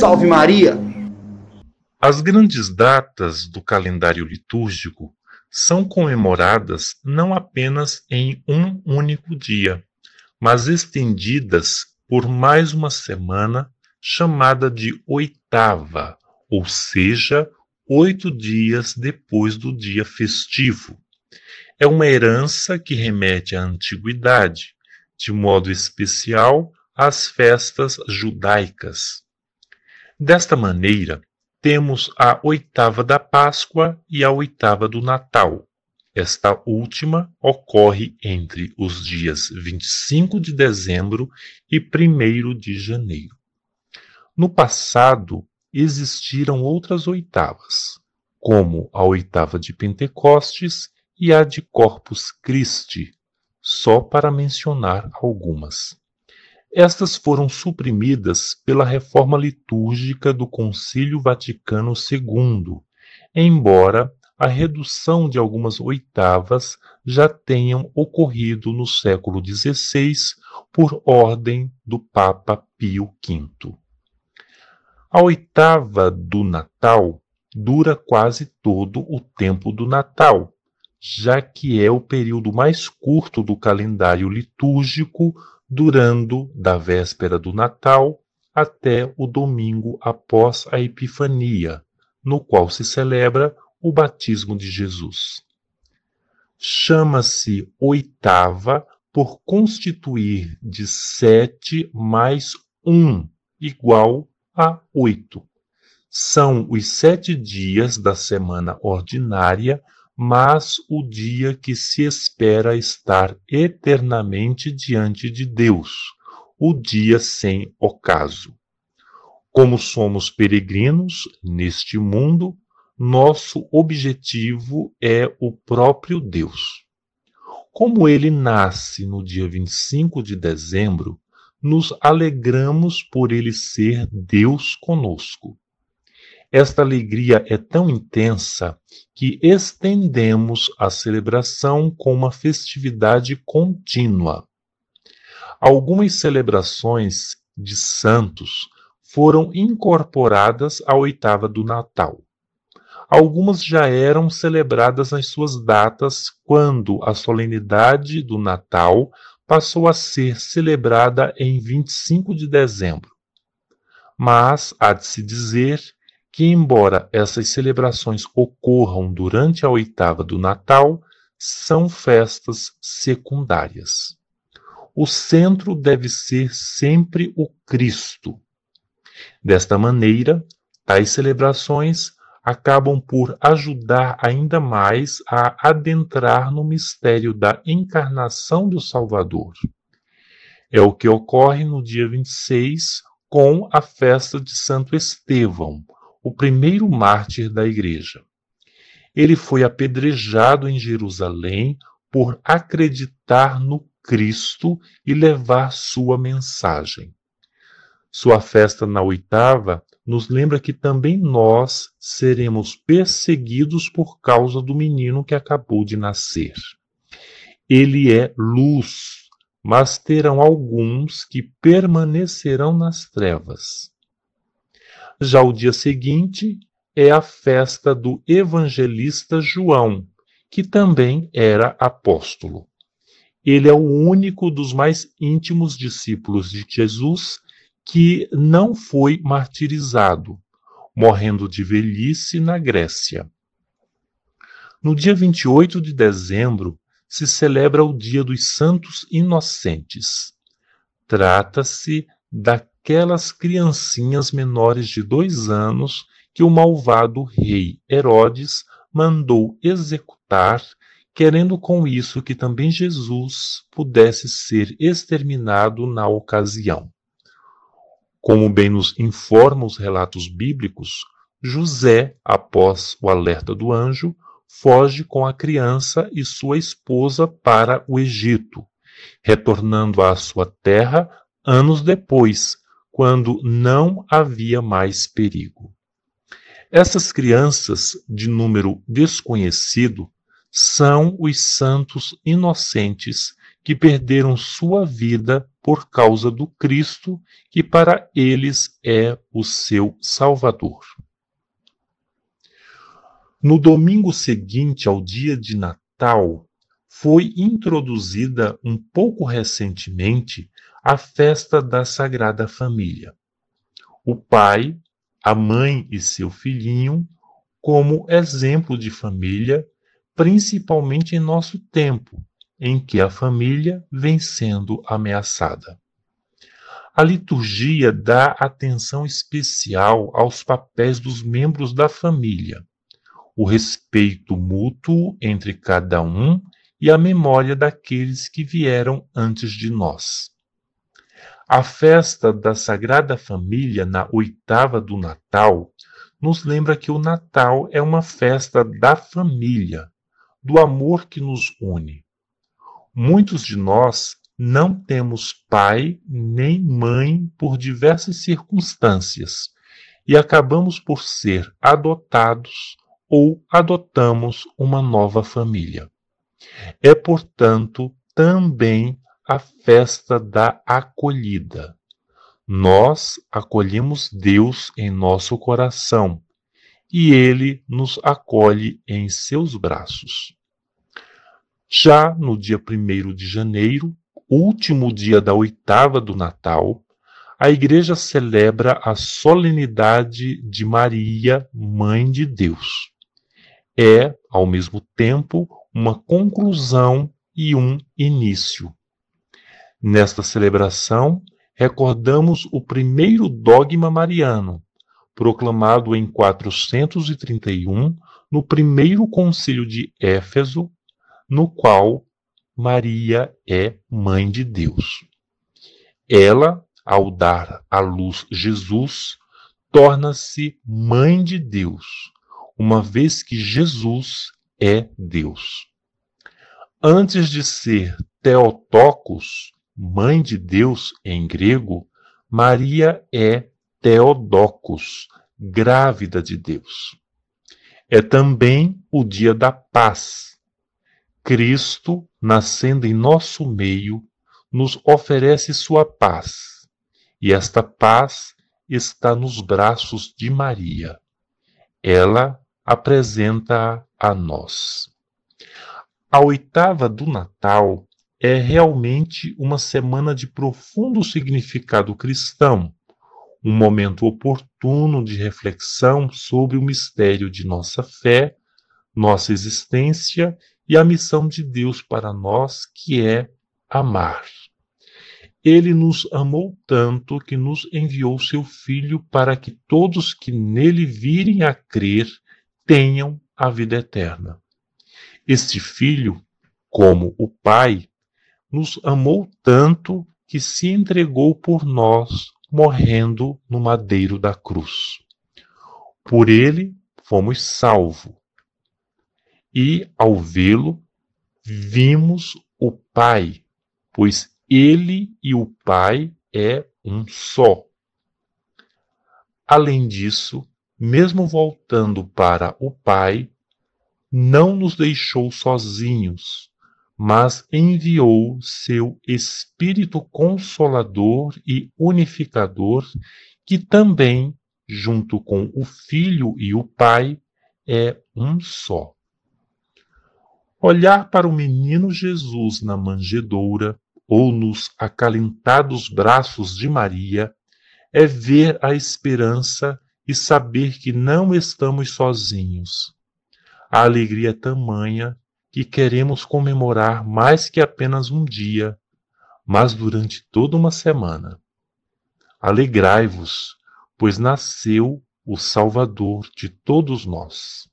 Salve Maria! As grandes datas do calendário litúrgico são comemoradas não apenas em um único dia, mas estendidas por mais uma semana, chamada de oitava, ou seja, oito dias depois do dia festivo. É uma herança que remete à antiguidade, de modo especial às festas judaicas. Desta maneira, temos a oitava da Páscoa e a oitava do Natal. Esta última ocorre entre os dias 25 de dezembro e 1 de janeiro. No passado, existiram outras oitavas, como a oitava de Pentecostes e a de Corpus Christi, só para mencionar algumas. Estas foram suprimidas pela reforma litúrgica do Concílio Vaticano II, embora a redução de algumas oitavas já tenham ocorrido no século XVI por ordem do Papa Pio V. A oitava do Natal dura quase todo o tempo do Natal, já que é o período mais curto do calendário litúrgico, durando da véspera do Natal até o domingo após a Epifania, no qual se celebra o batismo de Jesus. Chama-se oitava por constituir de sete mais um, igual a oito. São os sete dias da semana ordinária mas o dia que se espera estar eternamente diante de Deus, o dia sem ocaso. Como somos peregrinos neste mundo, nosso objetivo é o próprio Deus. Como ele nasce no dia 25 de dezembro, nos alegramos por ele ser Deus conosco. Esta alegria é tão intensa que estendemos a celebração com uma festividade contínua. Algumas celebrações de santos foram incorporadas à oitava do Natal. Algumas já eram celebradas nas suas datas quando a solenidade do Natal passou a ser celebrada em 25 de dezembro. Mas há de se dizer que, embora essas celebrações ocorram durante a oitava do Natal, são festas secundárias. O centro deve ser sempre o Cristo. Desta maneira, tais celebrações acabam por ajudar ainda mais a adentrar no mistério da encarnação do Salvador. É o que ocorre no dia 26 com a festa de Santo Estevão, o primeiro mártir da Igreja. Ele foi apedrejado em Jerusalém por acreditar no Cristo e levar sua mensagem. Sua festa na oitava nos lembra que também nós seremos perseguidos por causa do menino que acabou de nascer. Ele é luz, mas terão alguns que permanecerão nas trevas. Já o dia seguinte é a festa do evangelista João, que também era apóstolo. Ele é o único dos mais íntimos discípulos de Jesus que não foi martirizado, morrendo de velhice na Grécia. No dia 28 de dezembro se celebra o Dia dos Santos Inocentes. Trata-se da aquelas criancinhas menores de dois anos que o malvado rei Herodes mandou executar, querendo com isso que também Jesus pudesse ser exterminado na ocasião. Como bem nos informam os relatos bíblicos, José, após o alerta do anjo, foge com a criança e sua esposa para o Egito, retornando à sua terra anos depois, quando não havia mais perigo. Essas crianças, de número desconhecido, são os santos inocentes que perderam sua vida por causa do Cristo, que para eles é o seu Salvador. No domingo seguinte ao dia de Natal, foi introduzida um pouco recentemente a festa da Sagrada Família. O pai, a mãe e seu filhinho, como exemplo de família, principalmente em nosso tempo, em que a família vem sendo ameaçada. A liturgia dá atenção especial aos papéis dos membros da família, o respeito mútuo entre cada um e a memória daqueles que vieram antes de nós. A festa da Sagrada Família na oitava do Natal nos lembra que o Natal é uma festa da família, do amor que nos une. Muitos de nós não temos pai nem mãe por diversas circunstâncias e acabamos por ser adotados ou adotamos uma nova família. É, portanto, também a festa da acolhida. Nós acolhemos Deus em nosso coração e ele nos acolhe em seus braços. Já no dia 1 de janeiro, último dia da oitava do Natal, a Igreja celebra a solenidade de Maria, Mãe de Deus. É, ao mesmo tempo, uma conclusão e um início. Nesta celebração, recordamos o primeiro dogma mariano, proclamado em 431 no primeiro concílio de Éfeso, no qual Maria é mãe de Deus. Ela, ao dar à luz Jesus, torna-se mãe de Deus, uma vez que Jesus é Deus. Antes de ser Theotokos, mãe de Deus em grego, Maria é Theodokos, grávida de Deus. É também o dia da paz, Cristo, nascendo em nosso meio, nos oferece sua paz, e esta paz está nos braços de Maria. Ela apresenta a nós. A oitava do Natal é realmente uma semana de profundo significado cristão, um momento oportuno de reflexão sobre o mistério de nossa fé, nossa existência e a missão de Deus para nós, que é amar. Ele nos amou tanto que nos enviou seu Filho para que todos que nele virem a crer tenham a vida eterna. Este Filho, como o Pai, nos amou tanto que se entregou por nós, morrendo no madeiro da cruz. Por ele fomos salvos e, ao vê-lo, vimos o Pai, pois ele e o Pai é um só. Além disso, mesmo voltando para o Pai, não nos deixou sozinhos, mas enviou seu Espírito Consolador e Unificador, que também, junto com o Filho e o Pai, é um só. Olhar para o menino Jesus na manjedoura ou nos acalentados braços de Maria é ver a esperança e saber que não estamos sozinhos. A alegria é tamanha que queremos comemorar mais que apenas um dia, mas durante toda uma semana. Alegrai-vos, pois nasceu o Salvador de todos nós.